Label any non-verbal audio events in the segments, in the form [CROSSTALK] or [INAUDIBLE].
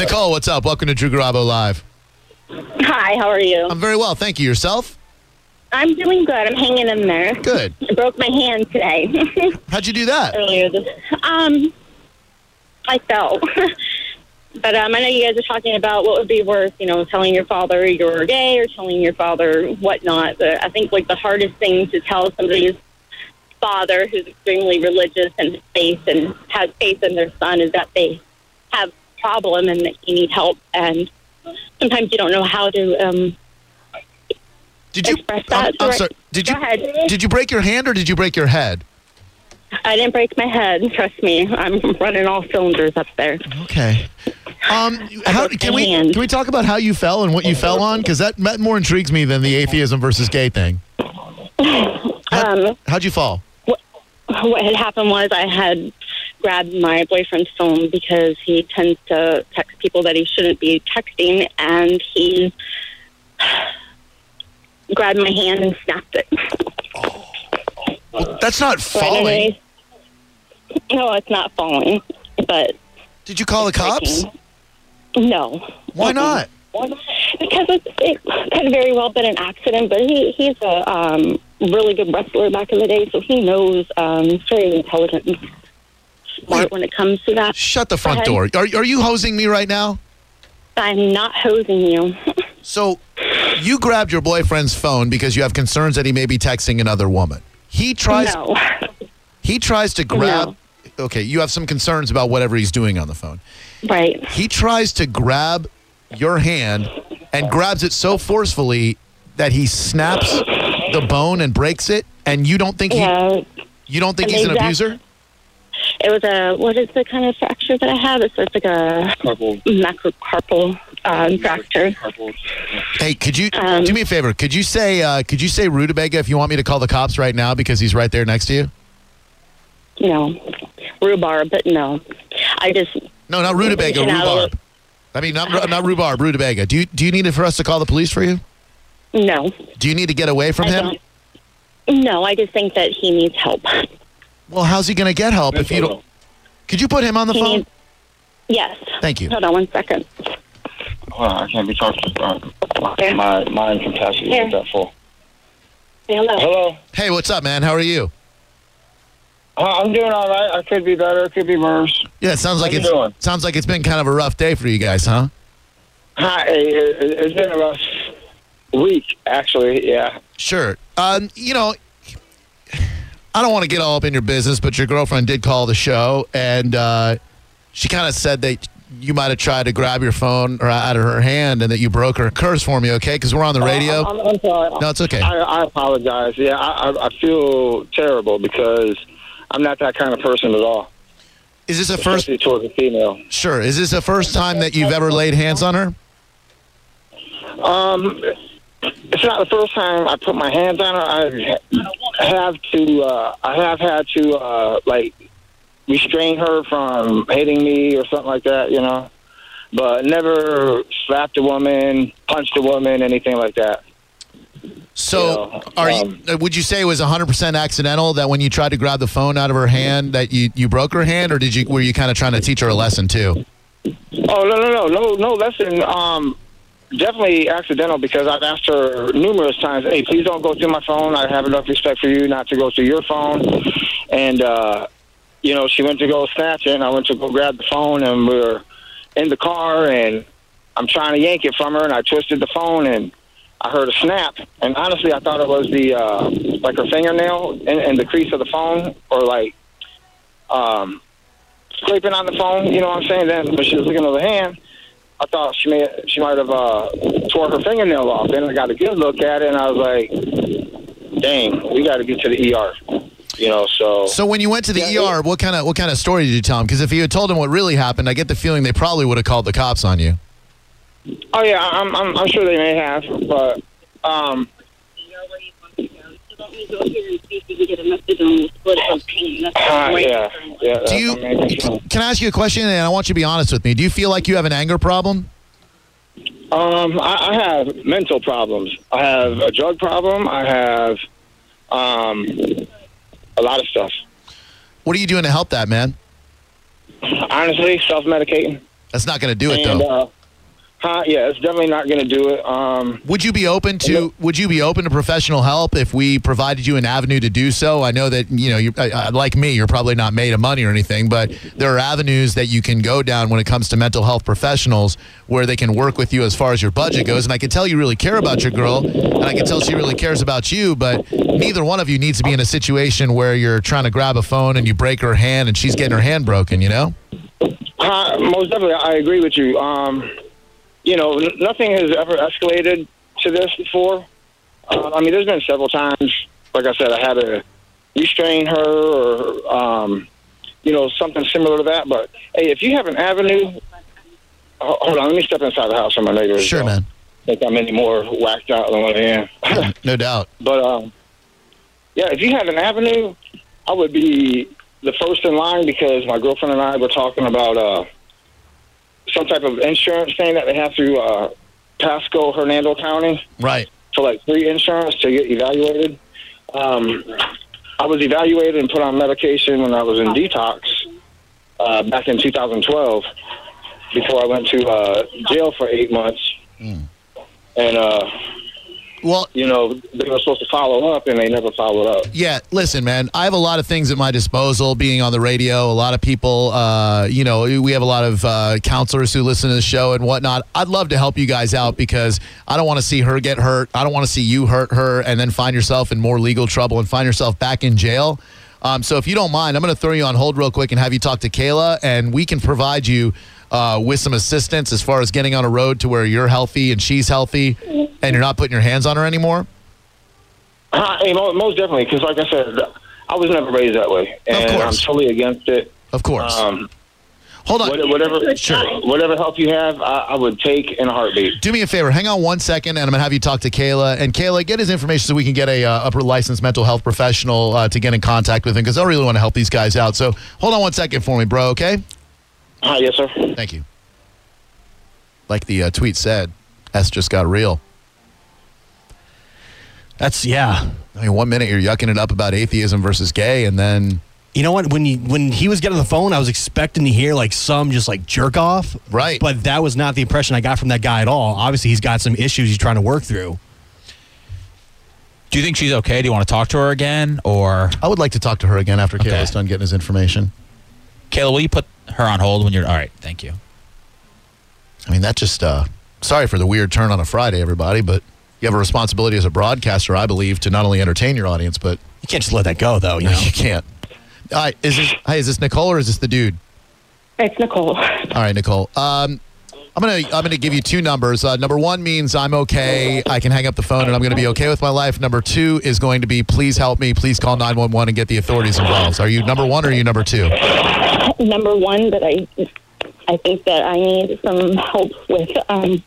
Nicole, what's up? Welcome to Drew Garabo Live. Hi, how are you? I'm very well, thank you. Yourself? I'm doing good. I'm hanging in there. Good. I broke my hand today. [LAUGHS] How'd you do that? Earlier this, um, I fell. [LAUGHS] but um, I know you guys are talking about what would be worse, you know, telling your father you're gay or telling your father whatnot. But I think like the hardest thing to tell somebody's father who's extremely religious and faith and has faith in their son is that they have problem and that you need help. And sometimes you don't know how to um, Did you? express I'm, that. I'm Right. sorry. Did Go you? ahead. Did you break your hand or did you break your head? I didn't break my head. Trust me, I'm running all cylinders up there. Okay. Um, how, can we hand. can we talk about how you fell and what you fell on? Because that, that more intrigues me than the atheism versus gay thing. [SIGHS] Um, How'd you fall? What, what had happened was I had grabbed my boyfriend's phone because he tends to text people that he shouldn't be texting, and he [SIGHS] grabbed my hand and snapped it. That's not falling. no, it's not falling, but Did you call the cops? no. Why not? Because it's, it could very well been an accident, but he, he's a um, really good wrestler back in the day, so he knows um, he's very intelligent smart Wait. when it comes to that. Shut the front door. Are, are you hosing me right now? I'm not hosing you. [LAUGHS] So you grabbed your boyfriend's phone because you have concerns that he may be texting another woman. He tries no. he tries to grab Okay, you have some concerns about whatever he's doing on the phone. Right. He tries to grab your hand and grabs it so forcefully that he snaps the bone and breaks it and you don't think he you don't think And he's an exact- abuser? It was a, what is the kind of fracture that I have? It's, it's like a Carpal, metacarpal um, fracture. Hey, could you Um, do me a favor? Could you say uh, could you say rutabaga if you want me to call the cops right now because he's right there next to you? No. Rhubarb, but no. I just, No, not rutabaga, Get out of rhubarb. I mean, not not rhubarb, rutabaga. Do you do you need it for us to call the police for you? no. Do you need to get away from I him? don't. No, I just think that he needs help. Well, how's he going to get help if you don't? Could you put him on the He phone? needs, yes. Thank you. Hold on one second. Hold on, I can't be talking. Uh, my my mind capacity Here. is that full. Hello. Hello. Hey, what's up, man? How are you? Uh, I'm doing all right. I could be better. It could be worse. Yeah, it sounds like How you it's doing? sounds like it's been kind of a rough day for you guys, huh? Hi. It, it, it's been a rough week, actually. Yeah. Sure. Um, you know, I don't want to get all up in your business, but your girlfriend did call the show, and uh, she kind of said that you might have tried to grab your phone or out of her hand, and that you broke her. Curse for me, okay? Because we're on the radio. I'm, I'm sorry. No, it's okay. I, I apologize. Yeah, I, I, I feel terrible because I'm not that kind of person at all. Is this a first? Towards a female. Sure. Is this the first time that you've ever laid hands on her? Um, it's not the first time I put my hands on her. I have to. Uh, I have had to uh, like restrain her from hitting me or something like that. You know, but never slapped a woman, punched a woman, anything like that. So, Yeah, are um, you? uh, Would you say it was 100 percent accidental that when you tried to grab the phone out of her hand that you you broke her hand, or did you were you kind of trying to teach her a lesson too? Oh no no no no no lesson. Um, definitely accidental because I've asked her numerous times, "Hey, please don't go through my phone. I have enough respect for you not to go through your phone." And uh, you know, she went to go snatch it, and I went to go grab the phone, and we were in the car, and I'm trying to yank it from her, and I twisted the phone, and I heard a snap, and honestly, I thought it was the uh, like her fingernail in, in the crease of the phone, or like um, scraping on the phone. You know what I'm saying? Then but she was looking at the hand, I thought she may she might have uh, tore her fingernail off. Then I got a good look at it, and I was like, "Dang, we got to get to the ER." You know, so, So when you went to the Yeah, ER, what kind of what kind of story did you tell them? Because if you had told them what really happened, I get the feeling they probably would have called the cops on you. oh yeah, I'm I'm, I'm sure they may have, but um, uh, yeah, yeah. that's Do you? my main concern. Can I ask you a question? And I want you to be honest with me. Do you feel like you have an anger problem? Um, I, I have mental problems. I have a drug problem. I have um, a lot of stuff. What are you doing to help that, man? Honestly, self medicating. That's not going to do it and though. uh, huh, yeah, it's definitely not going to do it. Um, Would you be open to Would you be open to professional help if we provided you an avenue to do so? I know that you know, you uh, uh, like me, you're probably not made of money or anything, but there are avenues that you can go down when it comes to mental health professionals where they can work with you as far as your budget goes. And I can tell you really care about your girl, and I can tell she really cares about you. But neither one of you needs to be in a situation where you're trying to grab a phone and you break her hand and she's getting her hand broken. You know? huh, most definitely, I agree with you. Um, you know, nothing has ever escalated to this before. Uh, I mean, there's been several times, like I said, I had to restrain her or, um, you know, something similar to that. But hey, if you have an avenue, hold on, let me step inside the house. So my neighbors Sure, man. think I'm any more whacked out than what I am. No doubt. But um, yeah, if you had an avenue, I would be the first in line because my girlfriend and I were talking about uh, some type of insurance thing that they have through uh, Pasco, Hernando County Right. for like free insurance to get evaluated. Um, I was evaluated and put on medication when I was in detox uh, back in 2012 before I went to uh, jail for eight months. And, uh, Well, you know, they were supposed to follow up and they never followed up. Yeah, listen, man. I have a lot of things at my disposal. Being on the radio, a lot of people, uh, you know, we have a lot of uh, counselors who listen to the show and whatnot. I'd love to help you guys out because I don't want to see her get hurt. I don't want to see you hurt her and then find yourself in more legal trouble and find yourself back in jail. Um, so if you don't mind, I'm going to throw you on hold real quick and have you talk to Kayla, and we can provide you uh, with some assistance as far as getting on a road to where you're healthy and she's healthy, and you're not putting your hands on her anymore. Uh, hey, most definitely, because like I said, I was never raised that way, and I'm totally against it. Of course. Um, Hold on. whatever, Sure. whatever help you have, I, I would take in a heartbeat. do me a favor. Hang on one second, and I'm gonna have you talk to Kayla. And Kayla, get his information so we can get a uh, upper licensed mental health professional uh, to get in contact with him because I really want to help these guys out. So hold on one second for me, bro. Okay? Hi, yes, sir. Thank you. Like the uh, tweet said, S just got real. That's yeah. I mean, one minute you're yucking it up about atheism versus gay, and then You know what? When you when he was getting on the phone, I was expecting to hear like some just like jerk off. Right. But that was not the impression I got from that guy at all. Obviously, he's got some issues he's trying to work through. Do you think she's okay? Do you want to talk to her again, or I would like to talk to her again after Okay. Kayla's done getting his information. Kayla? Will you put her on hold when you're all right? Thank you. I mean, that just, uh, sorry for the weird turn on a Friday, everybody, but you have a responsibility as a broadcaster, I believe, to not only entertain your audience, but You can't just let that go, though. You No, know. you can't. All right, is this hey, is this Nicole or is this the dude? It's Nicole. All right, Nicole. Um, I'm gonna I'm gonna give you two numbers. Uh, number one means I'm okay. I can hang up the phone and I'm gonna be okay with my life. Number two is going to be please help me. Please call 911 and get the authorities involved. Are you number one or are you number two? Number one, but I, I think that I need some help with. Um,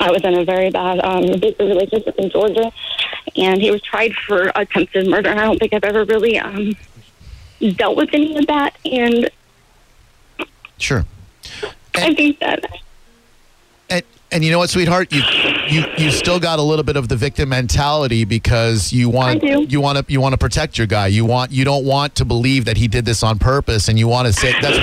I was in a very bad um, abusive relationship in Georgia, and he was tried for attempted murder. And I don't think I've ever really um, dealt with any of that, and Sure. I think that And, and you know what, sweetheart, you you you still got a little bit of the victim mentality because you want you want to you want to protect your guy. You want you don't want to believe that he did this on purpose, and you want to say that's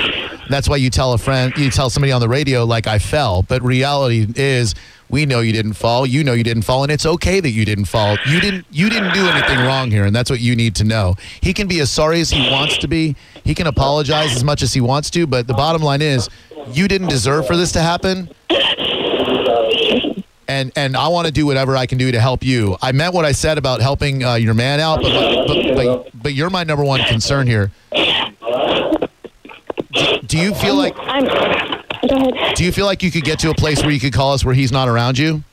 that's why you tell a friend you tell somebody on the radio like I fell. But reality is, we know you didn't fall. You know you didn't fall, and it's okay that you didn't fall. You didn't you didn't do anything wrong here, and that's what you need to know. He can be as sorry as he wants to be. He can apologize as much as he wants to, but the bottom line is, you didn't deserve for this to happen and and I want to do whatever I can do to help you. I meant what I said about helping uh, your man out, but but, but but you're my number one concern here. Do, do you feel like I'm. Go ahead. do you feel like you could get to a place where you could call us where he's not around you?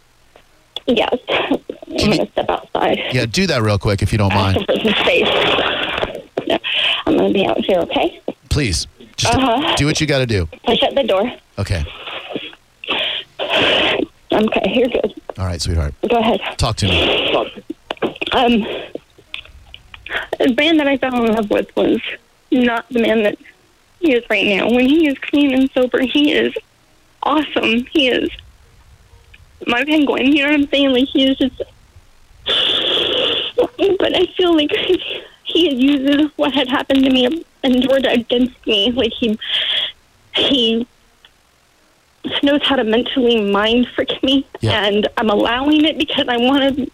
Yes, I'm gonna step outside. Yeah, do that real quick if you don't mind, for some space. Yeah, I'm gonna be out here. Okay. please. Just Uh-huh. do what you got to do. I shut the door. Okay. Okay, you're good. All right, sweetheart. Go ahead. Talk to me. Um, the man that I fell in love with was not the man that he is right now. When he is clean and sober, he is awesome. He is my penguin. You know what I'm saying? Like he is just. [SIGHS] But I feel like [LAUGHS] he uses what had happened to me in Georgia against me. Like he, he knows how to mentally mind freak me, Yeah. and I'm allowing it because I want to.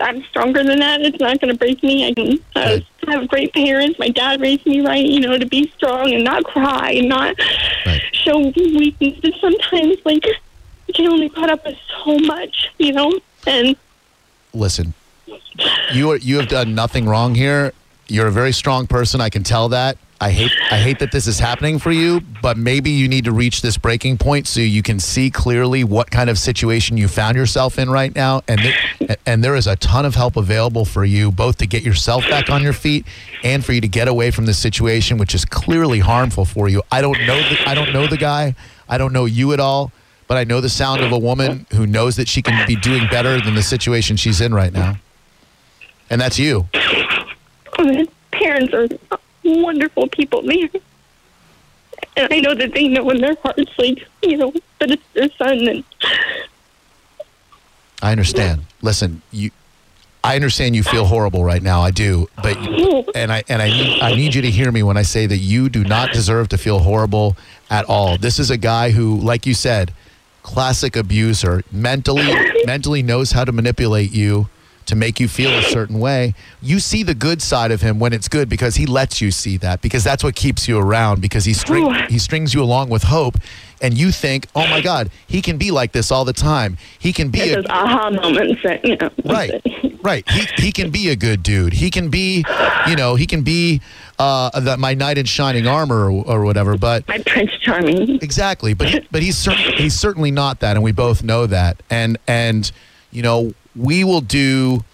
I'm stronger than that. It's not going to break me. I can uh, have great parents. My dad raised me right, you know, to be strong and not cry and not Right. show weakness. But sometimes, like, you can only put up with so much, you know. And listen, you are you have done nothing wrong here. You're a very strong person. I can tell that. I hate I hate that this is happening for you, but maybe you need to reach this breaking point so you can see clearly what kind of situation you found yourself in right now. And th- and there is a ton of help available for you, both to get yourself back on your feet and for you to get away from this situation, which is clearly harmful for you. I don't know the, I don't know the guy. I don't know you at all. But I know the sound of a woman who knows that she can be doing better than the situation she's in right now. And that's you. My parents are wonderful people. They, and I know that they know in their hearts, like, you know, that it's their son. And I understand. Listen, you I understand you feel horrible right now. I do. But and I and I need I need you to hear me when I say that you do not deserve to feel horrible at all. This is a guy who like you said, classic abuser, mentally mentally knows how to manipulate you to make you feel a certain way. You see the good side of him when it's good because he lets you see that because that's what keeps you around because he string, he strings you along with hope and you think, "Oh my god, he can be like this all the time. He can be it's a, aha moments that, you know. Right, [LAUGHS] right. He he can be a good dude. He can be, you know, he can be uh, the, my knight in shining armor or, or whatever. But My Prince Charming. exactly, but but he's cer- he's certainly not that, and we both know that. And and you know, we will do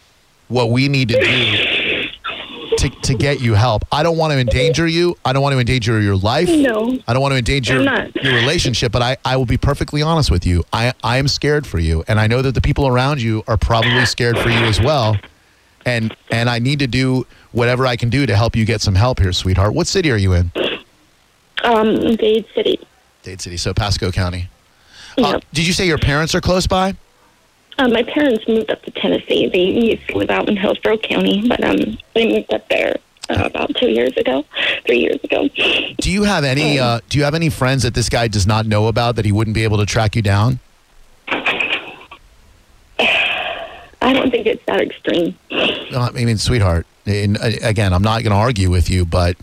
what we need to do. To, to get you help. I don't want to endanger you. I don't want to endanger your life. No. I don't want to endanger your relationship, but I, I will be perfectly honest with you. I, I am scared for you. And I know that the people around you are probably scared for you as well. And and I need to do whatever I can do to help you get some help here, sweetheart. What city are you in? Um, Dade City. Dade City, so Pasco County. Uh, Yep. did you say your parents are close by? Um, my parents moved up to Tennessee. They used to live out in Hillsborough County, but um, they moved up there uh, about two years ago, three years ago. Do you have any uh, do you have any friends that this guy does not know about that he wouldn't be able to track you down? [SIGHS] I don't think it's that extreme. Uh, I mean, sweetheart. And uh, again, I'm not going to argue with you, but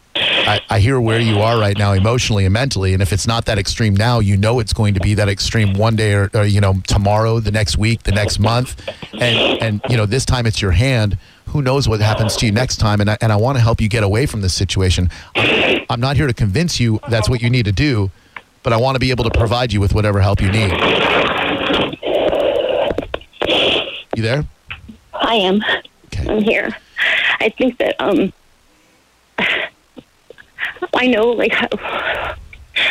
I, I hear where you are right now, emotionally and mentally. And if it's not that extreme now, you know it's going to be that extreme one day, or, or you know, tomorrow, the next week, the next month, and and you know, this time it's your hand. Who knows what happens to you next time? And I, and I want to help you get away from this situation. I'm, I'm not here to convince you that's what you need to do, but I want to be able to provide you with whatever help you need. You there? I am. Okay. I'm here. I think that um, I know like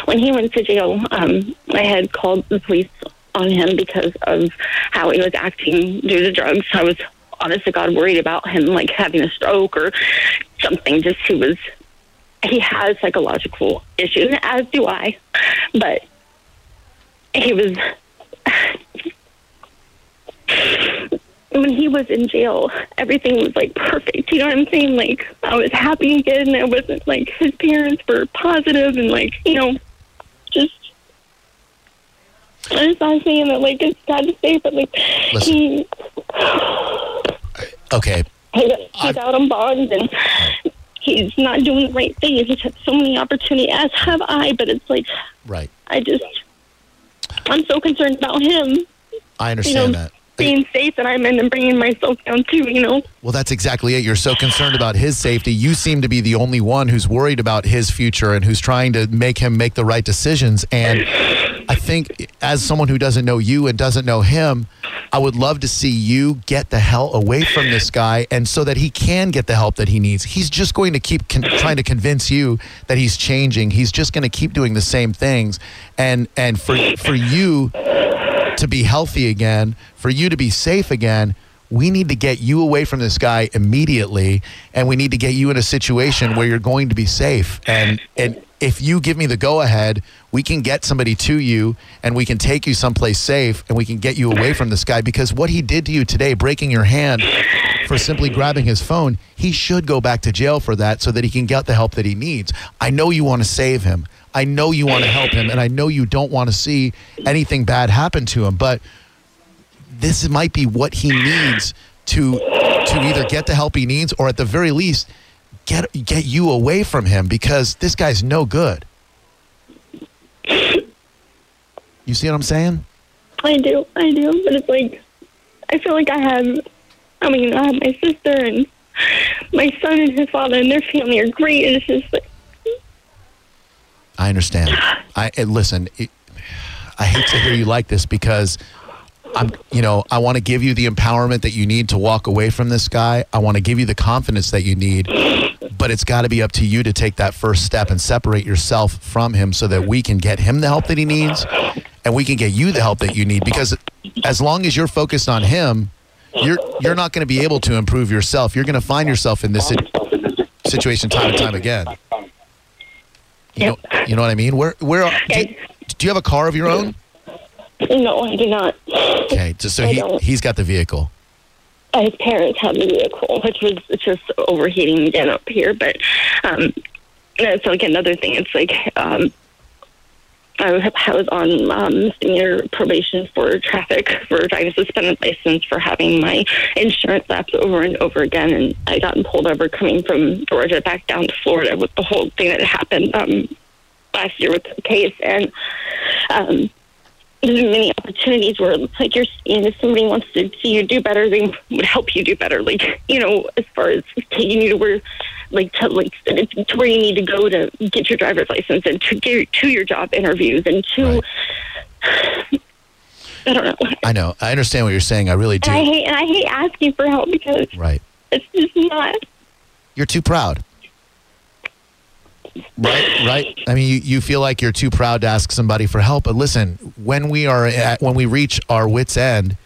when he went to jail, um, I had called the police on him because of how he was acting due to drugs. I was honest God worried about him like having a stroke or something. Just he was he has psychological issues, as do I, but he was when he was in jail, everything was like perfect. You know what I'm saying? Like I was happy again. I wasn't like his parents were positive and like you know, just. I'm just not saying that like it's sad to say, but like Listen. he Okay. he's, I- out on bond and he's not doing the right thing. He's had so many opportunities, as have I. But it's like Right. I just I'm so concerned about him I understand know, that. Being safe, and I'm in and bringing myself down too. You know. Well, that's exactly it. You're so concerned about his safety. You seem to be the only one who's worried about his future and who's trying to make him make the right decisions. And I think, as someone who doesn't know you and doesn't know him, I would love to see you get the hell away from this guy and so that he can get the help that he needs. He's just going to keep con- trying to convince you that he's changing. He's just going to keep doing the same things. And and for for you to be healthy again, for you to be safe again, we need to get you away from this guy immediately and we need to get you in a situation where you're going to be safe. And and if you give me the go ahead, we can get somebody to you and we can take you someplace safe and we can get you away from this guy because what he did to you today, breaking your hand for simply grabbing his phone, he should go back to jail for that so that he can get the help that he needs. I know you want to save him. I know you want to help him, and I know you don't want to see anything bad happen to him. But this might be what he needs to to either get the help he needs, or at the very least, get get you away from him because this guy's no good. You see what I'm saying? I do, I do, but it's like I feel like I have. I mean, I have my sister and my son and his father and their family are great, and it's just like I understand. I and listen. It, I hate to hear you like this because I'm, you know, I want to give you the empowerment that you need to walk away from this guy. I want to give you the confidence that you need, but it's got to be up to you to take that first step and separate yourself from him so that we can get him the help that he needs and we can get you the help that you need because as long as you're focused on him, you're you're not going to be able to improve yourself. You're going to find yourself in this situation time and time again. You know, you know what I mean? Where where [LAUGHS] do you, do you have a car of your own? no, I do not. Okay, just so I he don't. he's got the vehicle. his parents have the vehicle, which was just overheating again up here. But um, that's like another thing. It's like um, I was, on um, misdemeanor probation for traffic for driving suspended license for having my insurance lapse over and over again, and I got pulled over coming from Georgia back down to Florida with the whole thing that happened um, last year with the case, and um, there's many opportunities where like you're seeing if somebody wants to see you do better they would help you do better like you know as far as taking you to where like to like to where you need to go to get your driver's license and to get to your job interviews and to [SIGHS] I don't know I know. I understand what you're saying. I really do. and I hate and I hate asking for help because right. it's just not You're too proud. Right, right. I mean, you, you feel like you're too proud to ask somebody for help. But listen, when we are at, when we reach our wits end,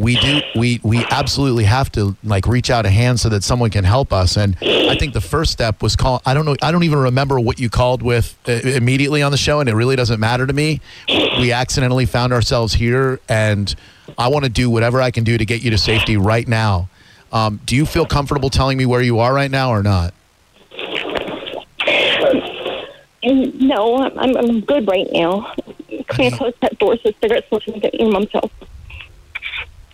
we do we we absolutely have to like reach out a hand so that someone can help us. And I think the first step was call. I don't know. I don't even remember what you called with uh, immediately on the show, and it really doesn't matter to me. We accidentally found ourselves here, and I want to do whatever I can do to get you to safety right now. Um, do you feel comfortable telling me where you are right now or not? no I'm, I'm good right now can you close that door so cigarette smoke can get in your mom's house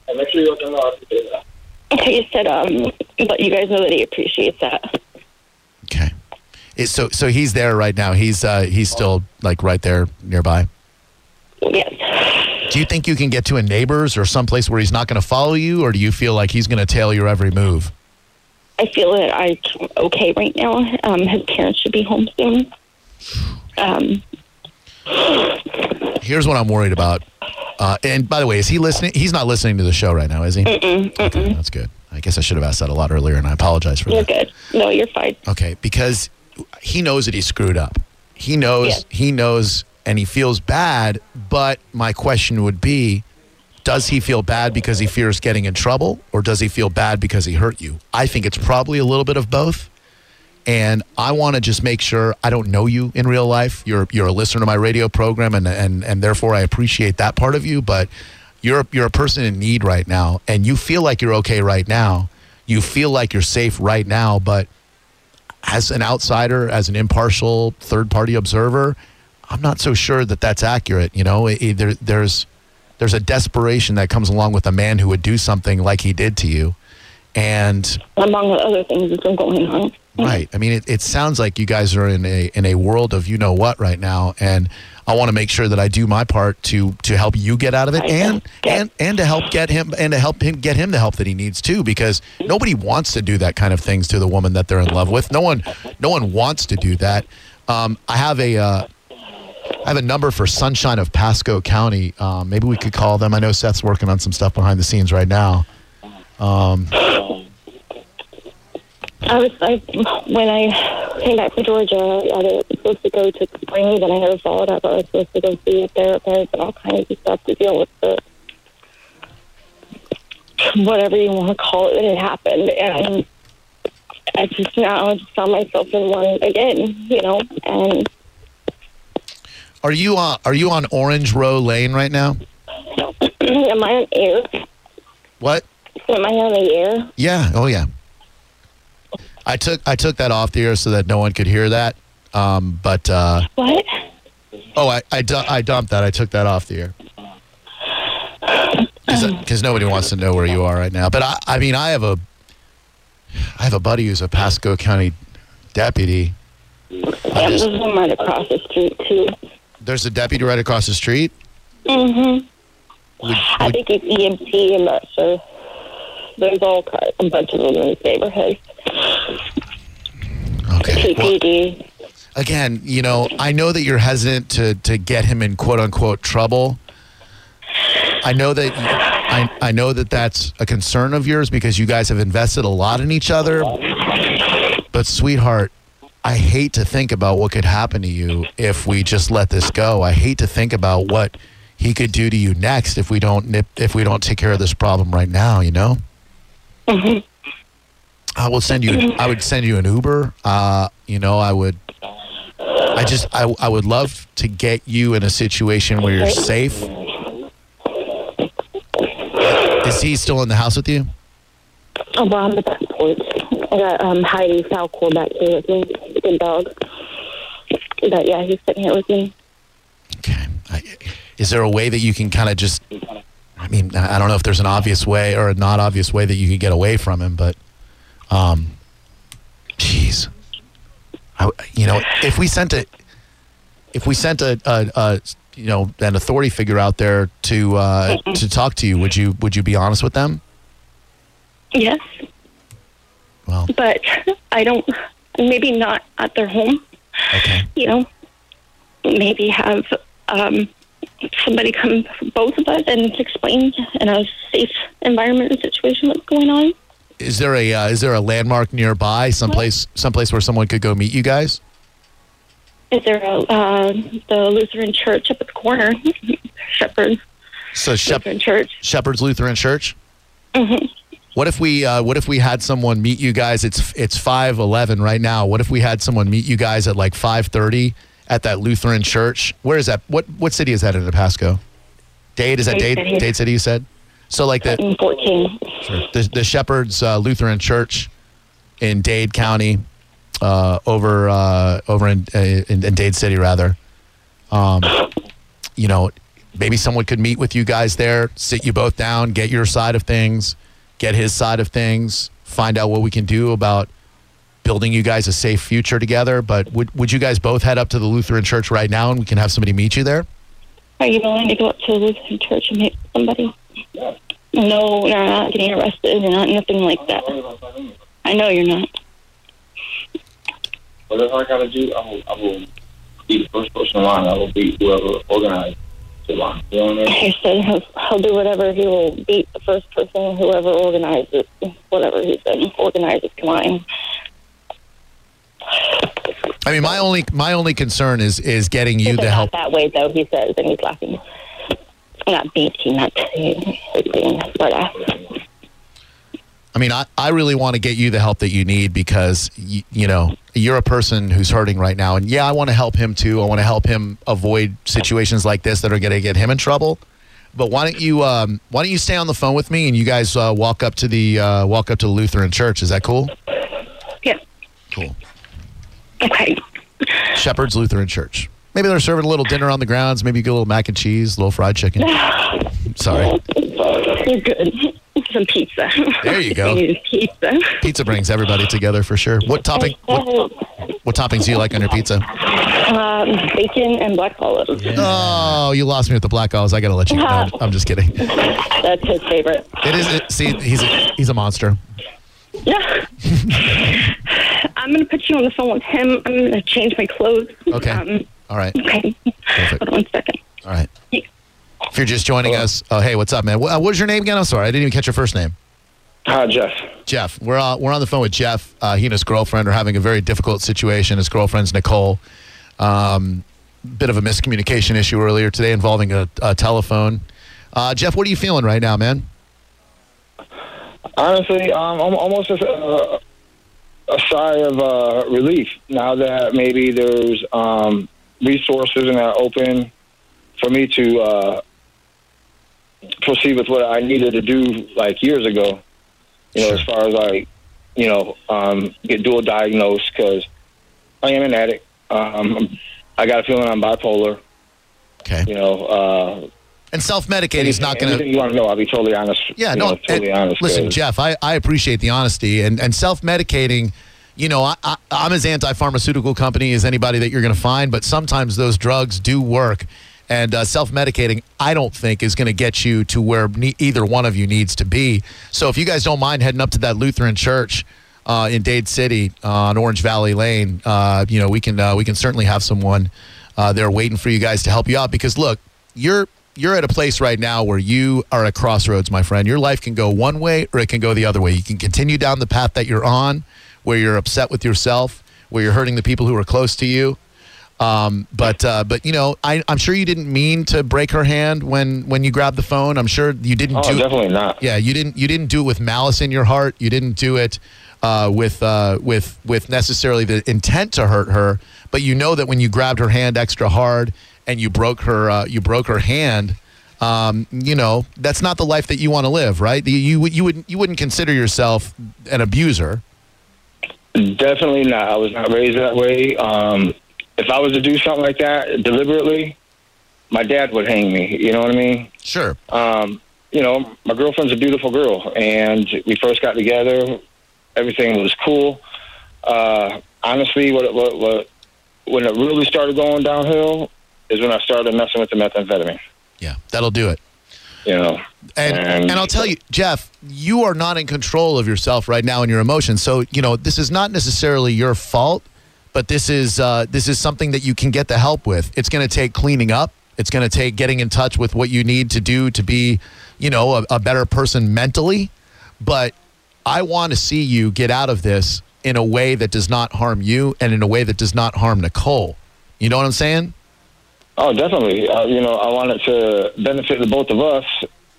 And make sure you let them know I appreciate that. Okay, you said um, let you guys know that he appreciates that. Okay. Is- So so he's there right now. He's uh, he's still like right there nearby. Yes. Do you think you can get to a neighbor's or someplace where he's not going to follow you, or do you feel like he's going to tail your every move? I feel that I'm okay right now. Um, his parents should be home soon. Um, Here's what I'm worried about. Uh, and by the way, is he listening? He's not listening to the show right now, is he? Okay, that's good. I guess I should have asked that a lot earlier, and I apologize for that. you're good. No, you're fine. Okay, because he knows that he screwed up. He knows, Yes. he knows, and he feels bad. But my question would be does he feel bad because he fears getting in trouble, or does he feel bad because he hurt you? I think it's probably a little bit of both. And I want to just make sure I don't know you in real life. You're you're a listener to my radio program, and and and therefore I appreciate that part of you. But you're you're a person in need right now, and you feel like you're okay right now. You feel like you're safe right now, but as an outsider, as an impartial third party observer, I'm not so sure that that's accurate. You know, there's there's a desperation that comes along with a man who would do something like he did to you, and Among the other things that's been going on. right. I mean, it, it sounds like you guys are in a in a world of you know what right now, and I want to make sure that I do my part to to help you get out of it, I and. And and to help get him and to help him get him the help that he needs too, because nobody wants to do that kind of things to the woman that they're in love with. No one, no one wants to do that. Um, I have a. Uh, I have a number for Sunrise of Pasco County. Um, maybe we could call them. I know Seth's working on some stuff behind the scenes right now. Um, I was I, when I came back from Georgia. I was supposed to go to spring, but I never followed up. I was supposed to go see a therapist and all kinds of stuff to deal with the whatever you want to call it that had happened, and I just now I just found myself in one again, you know, and Are you on? Are you on Orange Row Lane right now? No. [CLEARS THROAT] Am I on air? What? Am I on the air? Yeah. Oh yeah. I took I took that off the air so that no one could hear that. Um, but uh, What? Oh, I I, du- I dumped that. I took that off the air. Because nobody wants to know where you are right now. But I, I mean, I have a, I have a buddy who's a Pasco County deputy. Yeah, there's one right across the street too. There's a deputy right across the street. Mm-hmm. Would, I think it's EMT. I'm not sure. There's all kinds, a bunch of them in this neighborhood. okay. Well, again, you know, I know that you're hesitant to to get him in quote unquote trouble. I know that I I know that that's a concern of yours because you guys have invested a lot in each other. But sweetheart, I hate to think about what could happen to you if we just let this go. I hate to think about what he could do to you next if we don't nip if we don't take care of this problem right now, you know? I will send you I would send you an Uber. Uh, you know, I would I just I, I would love to get you in a situation where you're safe. Is he still in the house with you? Oh, well, I'm at that porch. I got um, Heidi Falcor back here with me, good dog. But yeah, he's sitting here with me. Okay. I, is there a way that you can kind of just? I mean, I don't know if there's an obvious way or a not obvious way that you could get away from him, but, um, jeez, I, you know, if we sent a, if we sent a, a, a you know, an authority figure out there to uh, to talk to you, would you would you be honest with them? Yes, Well, but I don't. Maybe not at their home. okay. You know, maybe have um, somebody come, both of us, and explain in a safe environment and situation what's going on. Is there a uh, is there a landmark nearby, someplace someplace where someone could go meet you guys? Is there a uh, the Lutheran church up at the corner, [LAUGHS] Shepherd So Shep- Lutheran Church? Shepherd's Lutheran Church. Mhm. What if we uh, What if we had someone meet you guys? It's it's five eleven right now. What if we had someone meet you guys at like five thirty at that Lutheran church? Where is that? What what city is that in Pasco? Dade is that Dade Dade City. Dade City? You said. So like 14. the, the Shepherd's uh, Lutheran Church in Dade County, uh, over uh, over in, uh, in in Dade City rather. Um, you know, maybe someone could meet with you guys there, sit you both down, get your side of things, get his side of things, find out what we can do about building you guys a safe future together. But would would you guys both head up to the Lutheran Church right now, and we can have somebody meet you there? Are you willing to go up to the Lutheran church and meet somebody? No, you're not getting arrested. You're not nothing like that. I know you're not. Whatever I gotta do, I will, I will be the first person in line. I will be whoever organized the line. You know what I mean? He said he'll, he'll do whatever. He will beat the first person, whoever organizes, whatever he said, organizes the line. I mean, my only my only concern is is getting you He the help. That way, though, he says, and he's laughing. Not beating, not being, but uh, I mean, I, I really want to get you the help that you need because, you, you know, you're a person who's hurting right now. And yeah, I want to help him too. I want to help him avoid situations like this that are going to get him in trouble. But why don't you um, why don't you stay on the phone with me and you guys uh, walk up to the uh, walk up to Lutheran Church? Is that cool? yeah. Cool. Okay. Shepherd's Lutheran Church. Maybe they're serving a little dinner on the grounds. Maybe you get a little mac and cheese, a little fried chicken. [SIGHS] Sorry, You're good. Some pizza. There you go. [LAUGHS] Pizza. pizza brings everybody together for sure. What topping? What, what toppings do you like on your pizza? Um, bacon and black olives. Oh, you lost me with the black olives. I got to let you know. I'm just kidding. That's his favorite. It is. It, see, he's a, he's a monster. Yeah. [LAUGHS] I'm going to put you on the phone with him. I'm going to change my clothes. Okay. Um, All right. okay. Perfect. Hold on one second. All right. If you're just joining us, oh hey, what's up, man? What, uh, what was your name again? I'm sorry, I didn't even catch your first name. Hi, Jeff. Jeff. We're uh, we're on the phone with Jeff. Uh, he and his girlfriend are having a very difficult situation. His girlfriend's Nicole. Um, bit of a miscommunication issue earlier today involving a, a telephone. Uh, Jeff, what are you feeling right now, man? Honestly, um, I'm almost a, a, a sigh of uh, relief now that maybe there's um, resources and are open for me to uh, proceed with what I needed to do like years ago. You know, Sure. as far as like, you know, um, get dual diagnosed because I am an addict. Um, I got a feeling I'm bipolar. Okay. You know, uh, And self medicating is not going to. you want to know. I'll be totally honest. Yeah, no. know, totally and honest. listen, Jeff, I, I appreciate the honesty and, and self medicating. You know, I, I, I'm as anti pharmaceutical company as anybody that you're going to find, but sometimes those drugs do work. And uh, self medicating, I don't think, is going to get you to where ne- either one of you needs to be. So if you guys don't mind heading up to that Lutheran church uh, in Dade City uh, on Orange Valley Lane, uh, you know, we can uh, we can certainly have someone uh, there waiting for you guys to help you out. Because look, you're you're at a place right now where you are at crossroads, my friend. Your life can go one way or it can go the other way. You can continue down the path that you're on, where you're upset with yourself, where you're hurting the people who are close to you. Um, but uh, but you know, I, I'm sure you didn't mean to break her hand when when you grabbed the phone. I'm sure you didn't Oh, do. definitely not. Yeah, you didn't you didn't do it with malice in your heart. You didn't do it uh, with uh, with with necessarily the intent to hurt her. But you know that when you grabbed her hand extra hard and you broke her uh, you broke her hand. Um, you know that's not the life that you want to live, right? You you, you would you wouldn't consider yourself an abuser. Definitely not. I was not raised that way. Um, if I was to do something like that deliberately, my dad would hang me. You know what I mean? Sure. Um, you know, my girlfriend's a beautiful girl, and we first got together. Everything was cool. Uh, honestly, what, what, what, when it really started going downhill is when I started messing with the methamphetamine. Yeah, that'll do it. You know, And, and And- I'll tell you, Jeff, you are not in control of yourself right now and your emotions. So you know this is not necessarily your fault, but this is uh, this is something that you can get the help with. It's going to take cleaning up. It's going to take getting in touch with what you need to do to be, you know, a, a better person mentally. But I want to see you get out of this in a way that does not harm you and in a way that does not harm Nicole. You know what I'm saying? Oh, definitely. Uh, you know, I want it to benefit the both of us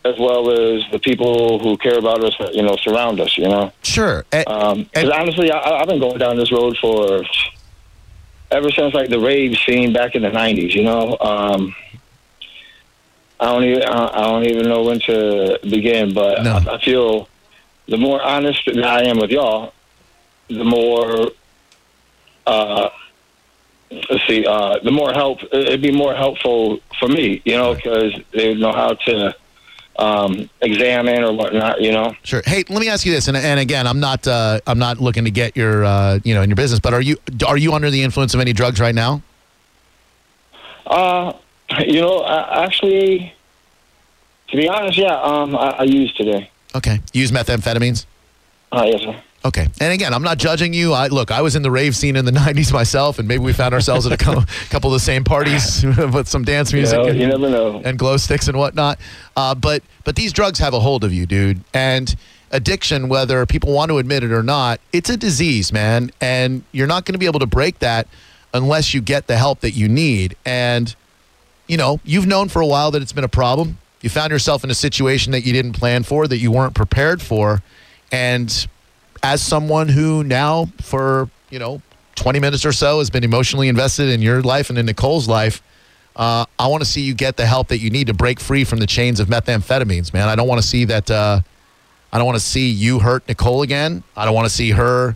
as well as the people who care about us, you know, surround us, you know. Sure. Because And- honestly, I, I've been going down this road for ever since like the rave scene back in the '90s. You know, um, I don't even I don't even know when to begin, but No. I, I feel the more honest that I am with y'all, the more. Uh, see. Uh, the more help, it'd be more helpful for me, you know, because they would know how to um, examine or whatnot, you know. Sure. Hey, let me ask you this, and, and again, I'm not uh, I'm not looking to get your uh, you know in your business, but are you are you under the influence of any drugs right now? Uh, you know, I, actually, to be honest, yeah, um, I, I used today. Okay. You use methamphetamines. Uh, yes, sir. Okay. And again, I'm not judging you. I look, I was in the rave scene in the [LAUGHS] '90s myself, and maybe we found ourselves at a co- [LAUGHS] couple of the same parties [LAUGHS] with some dance You, music know, and, you never know. and glow sticks and whatnot. Uh, but but these drugs have a hold of you, dude. And addiction, whether people want to admit it or not, it's a disease, man. And you're not going to be able to break that unless you get the help that you need. And you know, you've known for a while that it's been a problem. You found yourself in a situation that you didn't plan for, that you weren't prepared for. And as someone who now, for, you know, 20 minutes or so, has been emotionally invested in your life and in Nicole's life, uh, I want to see you get the help that you need to break free from the chains of methamphetamines, man. I don't want to see that. Uh, I don't want to see you hurt Nicole again. I don't want to see her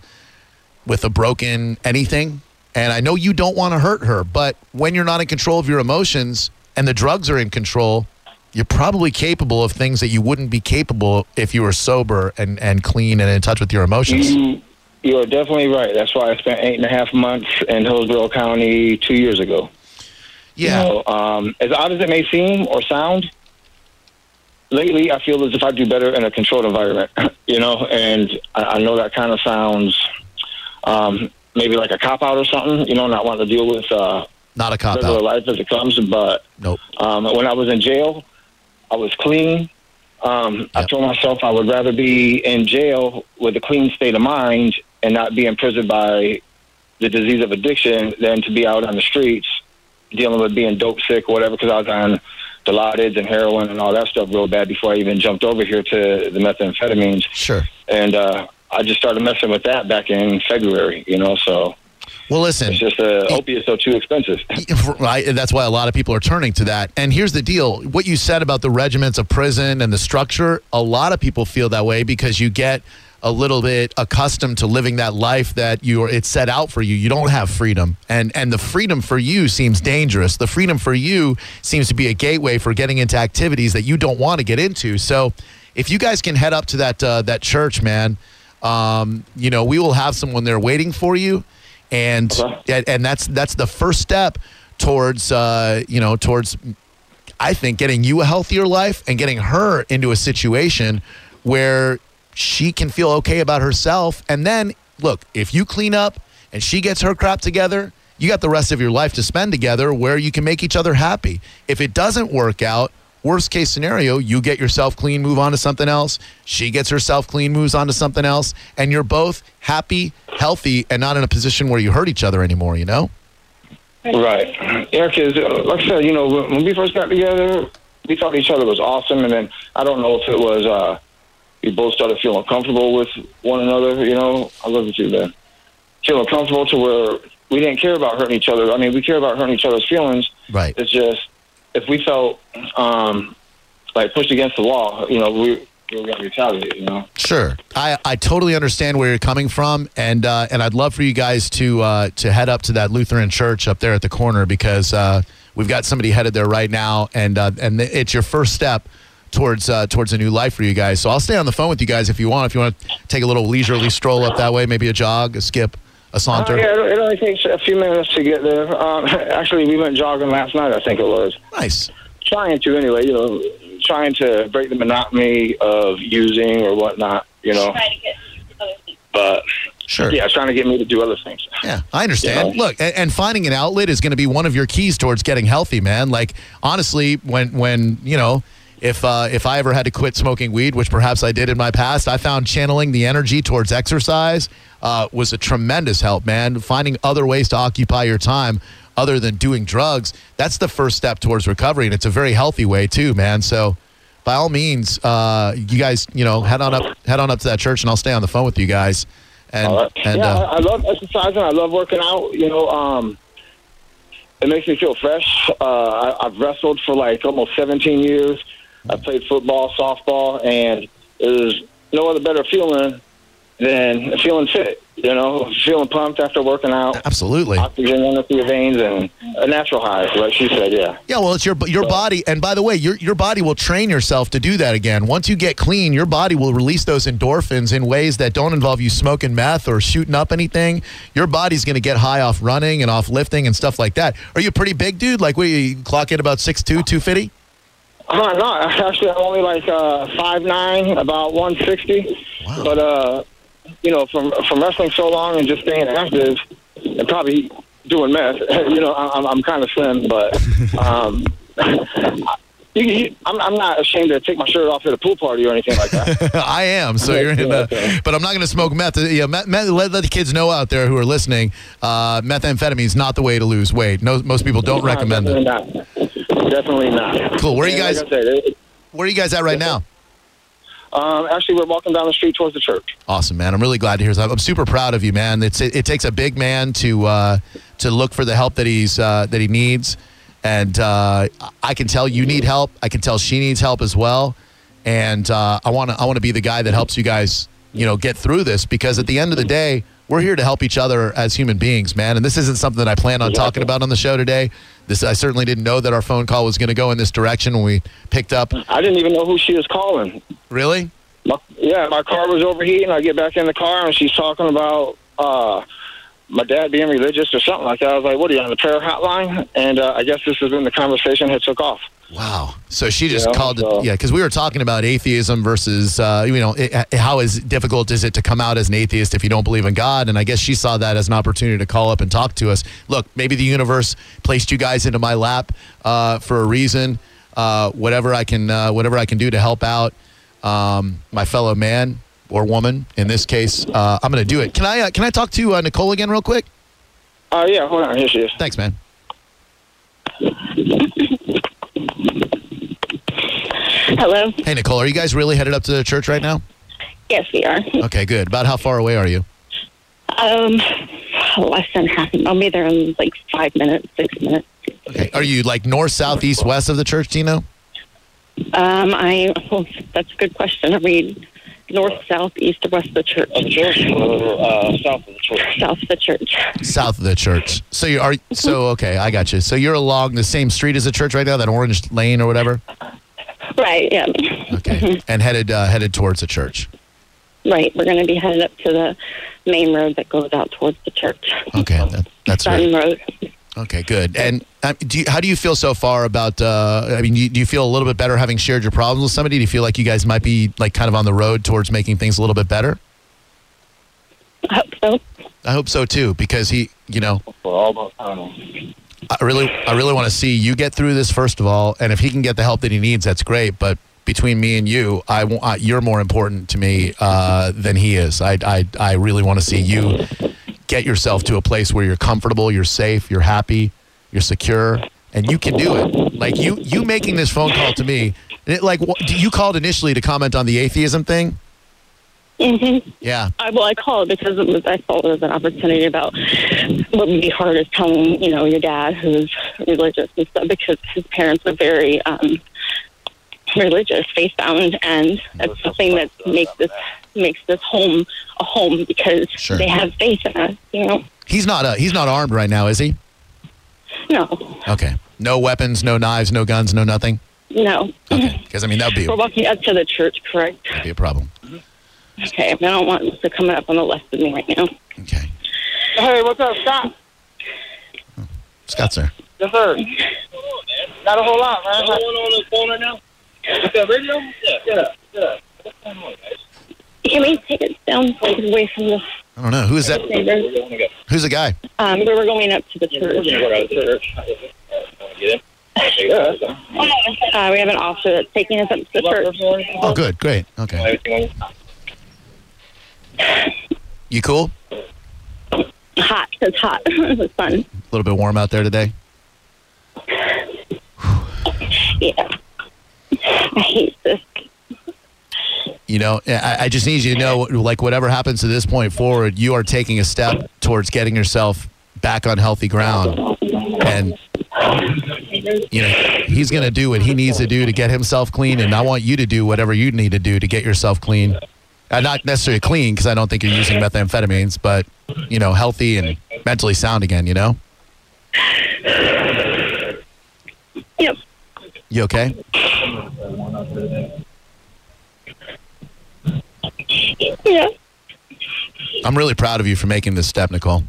with a broken anything. And I know you don't want to hurt her, but when you're not in control of your emotions and the drugs are in control, you're probably capable of things that you wouldn't be capable if you were sober and, and clean and in touch with your emotions. You, you are definitely right. That's why I spent eight and a half months in Hillsborough County two years ago. Yeah. You know, um, as odd as it may seem or sound, lately I feel as if I do better in a controlled environment. [CLEARS THROAT] You know, and I, I know that kind of sounds um, maybe like a cop out or something. You know, not wanting to deal with uh, Not a cop out. life as it comes, but Nope. um, when I was in jail, I was clean. Um, I told myself I would rather be in jail with a clean state of mind and not be imprisoned by the disease of addiction than to be out on the streets dealing with being dope sick or whatever. Because I was on Dilaudid and heroin and all that stuff real bad before I even jumped over here to the methamphetamines. Sure. And uh, I just started messing with that back in February. You know, so Well, listen, It's just uh, opiates are too expensive. [LAUGHS] Right, that's why a lot of people are turning to that. And here's the deal: what you said about the regiments of prison and the structure, a lot of people feel that way because you get a little bit accustomed to living that life that you are it's set out for you. You don't have freedom, and and the freedom for you seems dangerous. The freedom for you seems to be a gateway for getting into activities that you don't want to get into. So, if you guys can head up to that uh, that church, man, um, you know we will have someone there waiting for you and Okay. and, that's that's the first step towards uh, you know towards I think getting you a healthier life and getting her into a situation where she can feel okay about herself. And then look, if you clean up and she gets her crap together, you got the rest of your life to spend together where you can make each other happy. If it doesn't work out, worst case scenario, you get yourself clean, move on to something else. She gets herself clean, moves on to something else, and you're both happy, healthy, and not in a position where you hurt each other anymore, you know? Right. Because uh, like I said, you know, when when we first got together, we thought each other was awesome, and then I don't know if it was uh, we both started feeling comfortable with one another. You know, I love you too, man. Feeling comfortable to where we didn't care about hurting each other. I mean, we care about hurting each other's feelings. Right. It's just if we felt um, like pushed against the wall, you know, we we retaliate. You know. Sure, I, I totally understand where you're coming from, and uh, and I'd love for you guys to uh, to head up to that Lutheran church up there at the corner because uh, we've got somebody headed there right now, and uh, and it's your first step towards uh, towards a new life for you guys. So I'll stay on the phone with you guys if you want. If you want to take a little leisurely stroll up that way, maybe a jog, a skip, a saunter. Uh, yeah, it it only takes a few minutes to get there. Um, [LAUGHS] actually, we went jogging last night. I think it was. Nice. trying to anyway, you know, trying to break the monotony of using or whatnot, you know. But Sure. yeah, trying to get me to do other things. Yeah, I understand. You know? Look, and, and finding an outlet is going to be one of your keys towards getting healthy, man. Like honestly, when when you know, if uh, if I ever had to quit smoking weed, which perhaps I did in my past, I found channeling the energy towards exercise uh, was a tremendous help, man. Finding other ways to occupy your time other than doing drugs, that's the first step towards recovery, and it's a very healthy way too, man. So. By all means, uh, you guys, you know, head on up, head on up to that church, and I'll stay on the phone with you guys. And, right. and yeah, uh, I, I love exercising. I love working out. You know, um, it makes me feel fresh. Uh, I, I've wrestled for like almost 17 years. I played football, softball, and there's no other better feeling than feeling fit. You know, feeling pumped after working out. absolutely. oxygen running through your veins and a natural high, like she said. Yeah. Yeah, well, it's your your body, and by the way, your your body will train yourself to do that again. Once you get clean, your body will release those endorphins in ways that don't involve you smoking meth or shooting up anything. Your body's going to get high off running and off lifting and stuff like that. Are you a pretty big dude? Like, we clock in about 6'2", 250? Uh, no, actually, I'm only like uh, five nine, about one sixty. Wow. But uh, you know, from from wrestling so long and just staying active, and probably doing meth, [LAUGHS] you know, I'm I'm kind of slim, but [LAUGHS] um, [LAUGHS] you, you, I'm I'm not ashamed to take my shirt off at a pool party or anything like that. I am. So you're in okay. but I'm not going to smoke meth. Yeah, meth, meth, let, let the kids know out there who are listening. Uh, methamphetamine is not the way to lose weight. No, most people don't recommend it. Definitely not. Cool. Where are you guys? Like said, it, Where are you guys at right now? um, actually, we're walking down the street towards the church. Awesome, man. I'm really glad to hear that. I'm super proud of you, man. It's it, it takes a big man to uh, to look for the help that he's uh, that he needs, and uh, I can tell you need help. I can tell she needs help as well, and uh, I want to I want to be the guy that helps you guys, you know, get through this because at the end of the day, we're here to help each other as human beings, man. And this isn't something that I plan on talking about on the show today. This I certainly didn't know that our phone call was going to go in this direction when we picked up. I didn't even know who she was calling. Really? My, yeah, my car was overheating. I get back in the car and she's talking about uh, my dad being religious or something like that. I was like, "What are you on the prayer hotline?" And uh, I guess this is when the conversation had took off. Wow. So she just Yeah, called it. so- Yeah, because we were talking about atheism versus, uh, you know, it, how is difficult is it to come out as an atheist if you don't believe in God? And I guess she saw that as an opportunity to call up and talk to us. Look, maybe the universe placed you guys into my lap uh, for a reason. Uh, whatever I can, uh, whatever I can do to help out um, my fellow man or woman in this case, uh, I'm going to do it. Can I? Uh, can I talk to uh, Nicole again real quick? Uh, yeah, hold on. Here she is. Thanks, man. [LAUGHS] Hello. Hey, Nicole, are you guys really headed up to the church right now? Yes, we are. [LAUGHS] Okay, good. About how far away are you? Um, less than half. I'll be there in like five minutes, six minutes. Okay. Are you like north, south, east, west of the church, Tino? Um, I. Oh, that's a good question. I mean, north, south, east, or west of the church? Of the uh, south of the church. South of the church. South of the church. So you are so okay. I got you. So you're along the same street as the church right now, that orange lane or whatever. Right. Yeah. Okay. [LAUGHS] And headed uh, headed towards the church. Right. We're going to be headed up to the main road that goes out towards the church. Okay. That, that's Sun right. Road. Okay. Good. And um, do you, how do you feel so far about? Uh, I mean, do you, do you feel a little bit better having shared your problems with somebody? Do you feel like you guys might be like kind of on the road towards making things a little bit better? I hope so. I hope so too, because he, you know, For almost, I don't know. I really, I really want to see you get through this first of all, and if he can get the help that he needs, that's great. But between me and you, I uh, you're more important to me uh, than he is. I, I, I really want to see you get yourself to a place where you're comfortable, you're safe, you're happy, you're secure, and you can do it. Like you, you making this phone call to me, it, like you called initially to comment on the atheism thing. Hmm Yeah, I, well, I called because it was, I thought it was an opportunity about what would be hard is telling, you know, your dad who's religious and stuff because his parents are very um, religious, faith bound, and that's something that makes this makes this home a home because Sure. they have faith in us. You know, he's not uh, he's not armed right now, is he? no, Okay, no weapons, no knives, no guns, no nothing. no. Okay, because I mean that'd be We're walking up to the church, correct? that'd be a problem. Okay, I don't want to come up on the left of me right now. Okay, Hey, what's up, Scott? Scott's there. Yes, sir. Not a whole lot, man. What's going on the phone right now? What's that radio? Yeah, yeah, yeah. Can we take it down like away from the I don't know who is that. Who's the guy? Um, we were going up to the church. [LAUGHS] Uh, we have an officer that's taking us up to the church. Oh, good, great. Okay, you cool? Hot. It's hot. [LAUGHS] it's fun. A little bit warm out there today. [SIGHS] Yeah. I hate this. You know, I, I just need you to know, like, whatever happens to this point forward, you are taking a step towards getting yourself back on healthy ground, and you know he's going to do what he needs to do to get himself clean, and I want you to do whatever you need to do to get yourself clean. Uh, not necessarily clean because I don't think you're using methamphetamines, but you know, healthy and mentally sound again. You know, Yep. you okay? Yeah. I'm really proud of you for making this step, Nicole.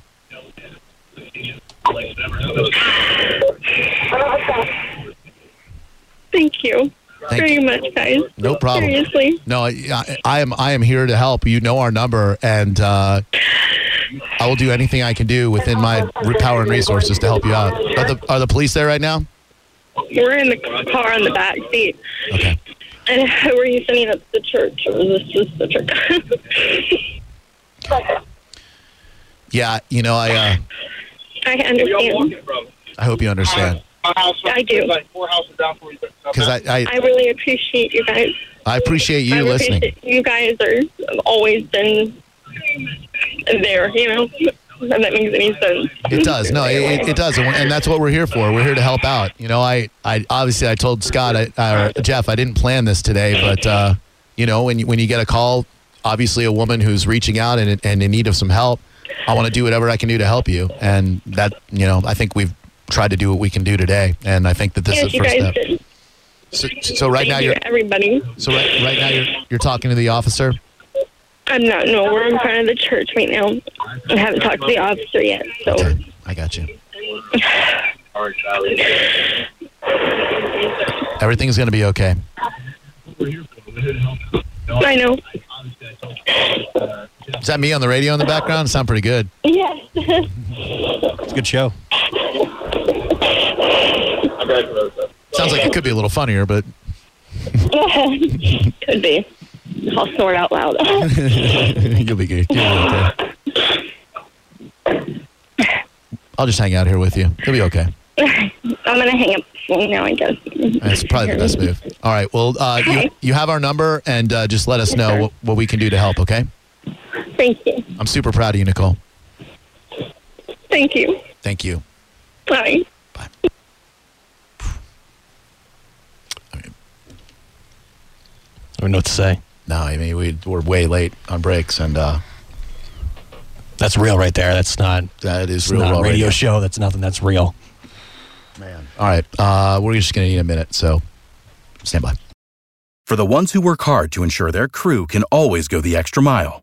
Thank you Thank very you. much, guys. No problem. Seriously. No, I, I am I am here to help. You know our number, and uh, I will do anything I can do within my power and resources to help you out. Are the are the police there right now? We're in the car in the back seat. Okay. And were you sending to the church, or was this just the church? [LAUGHS] Yeah, you know I uh, I understand. I hope you understand I do. Four houses down for you. because I, I I really appreciate you guys. I appreciate you I listening. appreciate you guys are have always been there. You know, if that makes any sense. It does. No, it, it, it does, and, and that's what we're here for. We're here to help out. You know, I, I obviously I told Scott, I, or Jeff, I didn't plan this today, but uh, you know, when you, when you get a call, obviously a woman who's reaching out and and in need of some help, I want to do whatever I can do to help you, and that you know, I think we've tried to do what we can do today, and I think that this yes, is the first step. did. So, so right now you're everybody. so right, right now you're you're talking to the officer. I'm not. No, we're in front of the church right now. I haven't talked to the officer yet. So Okay, I got you. Everything's gonna be okay. I know. Is that me on the radio in the background? Sound pretty good. Yes. It's a good show. Sounds like it could be a little funnier, but [LAUGHS] Could be. I'll snort out loud. [LAUGHS] You'll be good. You'll be okay. I'll just hang out here with you. You'll be okay. I'm gonna hang up now. I guess. That's probably the best move. All right. Well, uh, you, you have our number, and uh, just let us know what, what we can do to help. Okay. Thank you. I'm super proud of you, Nicole. Thank you. Thank you. Bye. Bye. I don't know what to say. No, I mean we we're way late on breaks, and uh, That's real right there. That's not. that is real not a radio radio. show. That's nothing. That's real. Man. All right, uh, we're just gonna need a minute, so stand by. For the ones who work hard to ensure their crew can always go the extra mile,